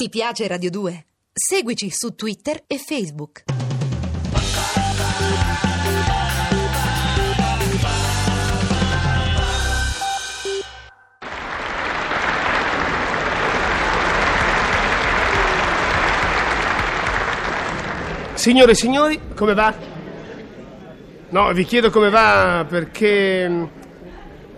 Ti piace Radio 2? Seguici su Twitter e Facebook. Signore e signori, come va? No, vi chiedo come va perché,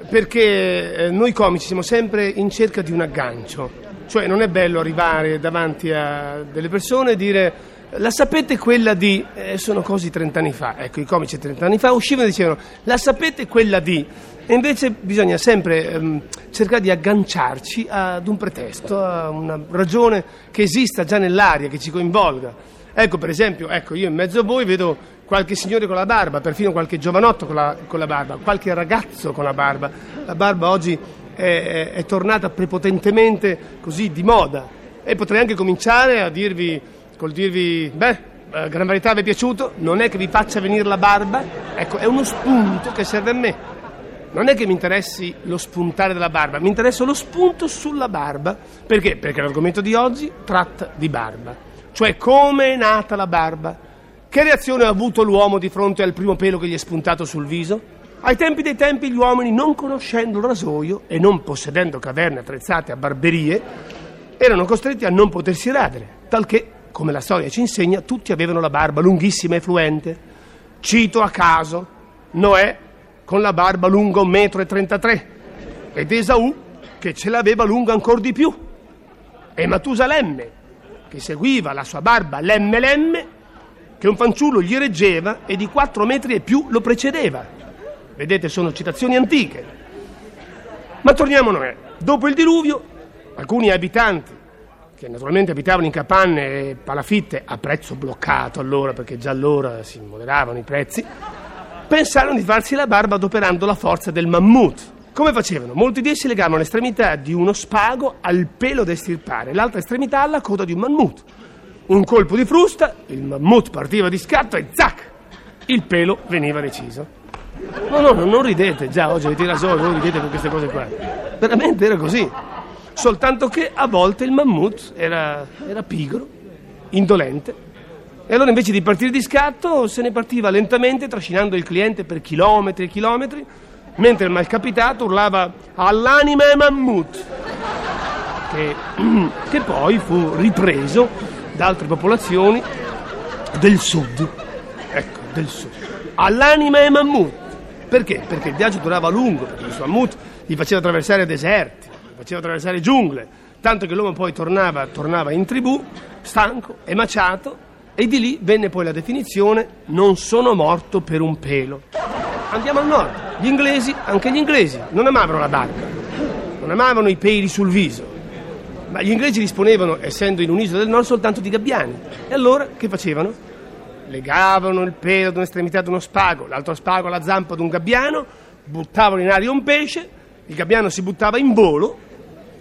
perché eh, noi comici siamo sempre in cerca di un aggancio. Cioè non è bello arrivare davanti a delle persone e dire la sapete quella di... Eh, sono cose 30 anni fa, ecco i comici 30 anni fa uscivano e dicevano la sapete quella di... E invece bisogna sempre ehm, cercare di agganciarci ad un pretesto, a una ragione che esista già nell'aria, che ci coinvolga. Ecco, per esempio, ecco, io in mezzo a voi vedo qualche signore con la barba, perfino qualche giovanotto con la, con la barba, qualche ragazzo con la barba. La barba oggi è, è, tornata prepotentemente così di moda. E potrei anche cominciare a dirvi, col dirvi, beh, eh, Gran Varietà vi è piaciuto? Non è che vi faccia venire la barba? Ecco, è uno spunto che serve a me. Non è che mi interessi lo spuntare della barba, mi interessa lo spunto sulla barba. Perché? Perché l'argomento di oggi tratta di barba cioè come è nata la barba. Che reazione ha avuto l'uomo di fronte al primo pelo che gli è spuntato sul viso? Ai tempi dei tempi gli uomini, non conoscendo il rasoio e non possedendo caverne attrezzate a barberie, erano costretti a non potersi radere, talché, come la storia ci insegna, tutti avevano la barba lunghissima e fluente. Cito a caso Noè con la barba lunga 1,33 m ed Esaù che ce l'aveva lunga ancora di più e Matusalemme che seguiva la sua barba lemme lemme, che un fanciullo gli reggeva e di quattro metri e più lo precedeva. Vedete, sono citazioni antiche. Ma torniamo a Noè. Dopo il diluvio, alcuni abitanti, che naturalmente abitavano in capanne e palafitte a prezzo bloccato allora, perché già allora si moderavano i prezzi, pensarono di farsi la barba adoperando la forza del mammut, come facevano? Molti di essi legavano l'estremità di uno spago al pelo da estirpare, l'altra estremità alla coda di un mammut. Un colpo di frusta, il mammut partiva di scatto e zac! Il pelo veniva reciso. No, no, non ridete, già oggi avete ragione, non ridete con queste cose qua. Veramente era così. Soltanto che a volte il mammut era, era pigro, indolente, e allora invece di partire di scatto se ne partiva lentamente, trascinando il cliente per chilometri e chilometri, mentre il malcapitato urlava all'anima e mammut, che, che poi fu ripreso da altre popolazioni del sud. Ecco, del sud. All'anima e mammut. Perché? Perché il viaggio durava lungo, perché il suo mammut gli faceva attraversare deserti, gli faceva attraversare giungle, tanto che l'uomo poi tornava, tornava in tribù, stanco, emaciato, e di lì venne poi la definizione non sono morto per un pelo. Andiamo al nord. Gli inglesi, anche gli inglesi, non amavano la barba, non amavano i peli sul viso, ma gli inglesi disponevano, essendo in un'isola del nord, soltanto di gabbiani. E allora che facevano? Legavano il pelo ad un'estremità ad uno spago, l'altro spago alla zampa ad un gabbiano, buttavano in aria un pesce, il gabbiano si buttava in volo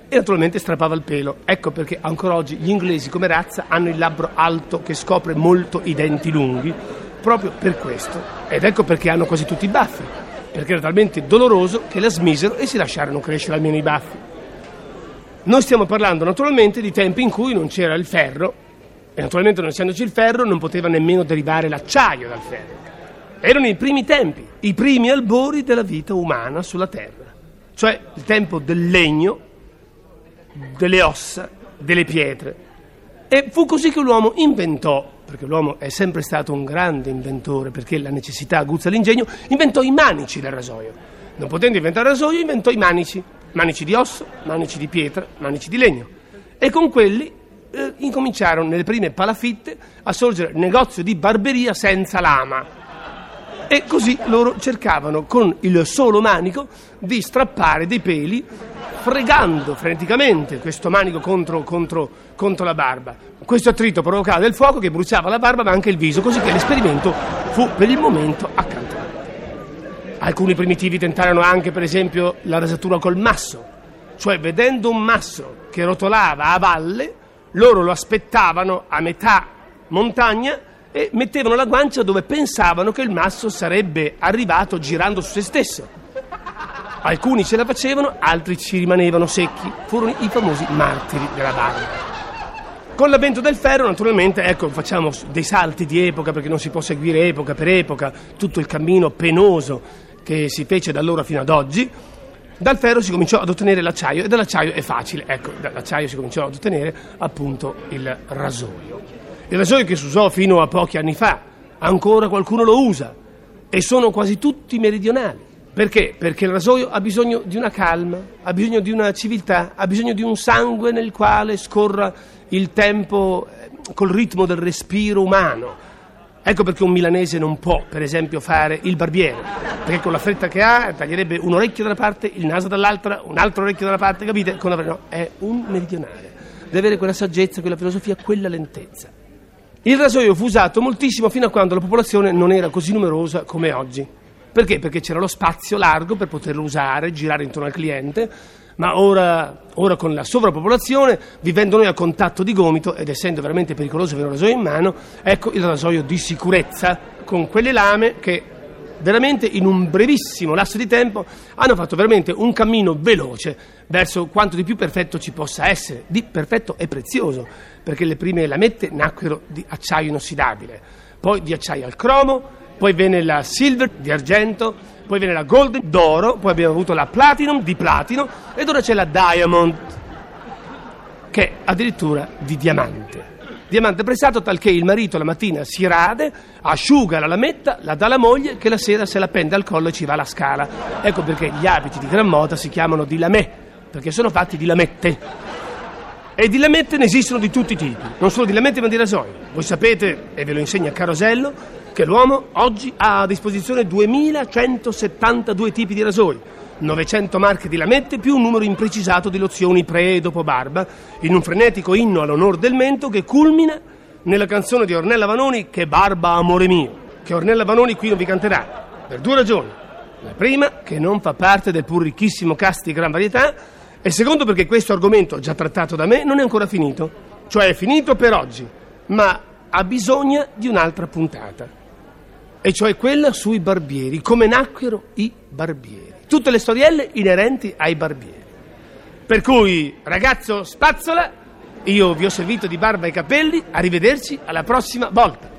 e naturalmente strappava il pelo. Ecco perché ancora oggi gli inglesi come razza hanno il labbro alto che scopre molto i denti lunghi, proprio per questo. Ed ecco perché hanno quasi tutti i baffi perché era talmente doloroso che la smisero e si lasciarono crescere almeno i baffi. Noi stiamo parlando naturalmente di tempi in cui non c'era il ferro e naturalmente non essendoci il ferro non poteva nemmeno derivare l'acciaio dal ferro. Erano i primi tempi, i primi albori della vita umana sulla Terra, cioè il tempo del legno, delle ossa, delle pietre. E fu così che l'uomo inventò perché l'uomo è sempre stato un grande inventore, perché la necessità aguzza l'ingegno, inventò i manici del rasoio. Non potendo inventare il rasoio, inventò i manici, manici di osso, manici di pietra, manici di legno. E con quelli eh, incominciarono nelle prime palafitte a sorgere negozio di barberia senza lama. E così loro cercavano con il solo manico di strappare dei peli fregando freneticamente questo manico contro, contro, contro la barba. Questo attrito provocava del fuoco che bruciava la barba ma anche il viso, così che l'esperimento fu per il momento accantonato. Alcuni primitivi tentarono anche, per esempio, la rasatura col masso, cioè vedendo un masso che rotolava a valle, loro lo aspettavano a metà montagna e mettevano la guancia dove pensavano che il masso sarebbe arrivato girando su se stesso. Alcuni ce la facevano, altri ci rimanevano secchi. Furono i famosi martiri della barba. Con l'avvento del ferro, naturalmente, ecco, facciamo dei salti di epoca perché non si può seguire epoca per epoca tutto il cammino penoso che si fece da allora fino ad oggi. Dal ferro si cominciò ad ottenere l'acciaio e dall'acciaio è facile, ecco, dall'acciaio si cominciò ad ottenere appunto il rasoio. Il rasoio che si usò fino a pochi anni fa, ancora qualcuno lo usa e sono quasi tutti meridionali. Perché? Perché il rasoio ha bisogno di una calma, ha bisogno di una civiltà, ha bisogno di un sangue nel quale scorra il tempo eh, col ritmo del respiro umano. Ecco perché un milanese non può, per esempio, fare il barbiere, perché con la fretta che ha taglierebbe un orecchio da una parte, il naso dall'altra, un altro orecchio da una parte, capite? Con la... no, è un meridionale. Deve avere quella saggezza, quella filosofia, quella lentezza. Il rasoio fu usato moltissimo fino a quando la popolazione non era così numerosa come oggi. Perché? Perché c'era lo spazio largo per poterlo usare, girare intorno al cliente, ma ora, ora, con la sovrappopolazione, vivendo noi a contatto di gomito ed essendo veramente pericoloso avere un rasoio in mano, ecco il rasoio di sicurezza con quelle lame che veramente in un brevissimo lasso di tempo hanno fatto veramente un cammino veloce verso quanto di più perfetto ci possa essere, di perfetto e prezioso, perché le prime lamette nacquero di acciaio inossidabile, poi di acciaio al cromo, poi venne la silver di argento, poi venne la golden d'oro, poi abbiamo avuto la platinum di platino ed ora c'è la diamond che è addirittura di diamante. Diamante prestato talché il marito la mattina si rade, asciuga la lametta, la dà alla moglie che la sera se la pende al collo e ci va alla scala. Ecco perché gli abiti di gran moda si chiamano di lamè, perché sono fatti di lamette. E di lamette ne esistono di tutti i tipi, non solo di lamette ma di rasoi. Voi sapete, e ve lo insegna Carosello, che l'uomo oggi ha a disposizione 2172 tipi di rasoi, 900 marche di lamette più un numero imprecisato di lozioni pre e dopo barba, in un frenetico inno all'onore del mento che culmina nella canzone di Ornella Vanoni Che barba amore mio, che Ornella Vanoni qui non vi canterà, per due ragioni. La prima, che non fa parte del pur ricchissimo cast di gran varietà, e secondo perché questo argomento, già trattato da me, non è ancora finito. Cioè è finito per oggi, ma ha bisogno di un'altra puntata e cioè quella sui barbieri, come nacquero i barbieri. Tutte le storielle inerenti ai barbieri. Per cui, ragazzo spazzola, io vi ho servito di barba e capelli, arrivederci alla prossima volta.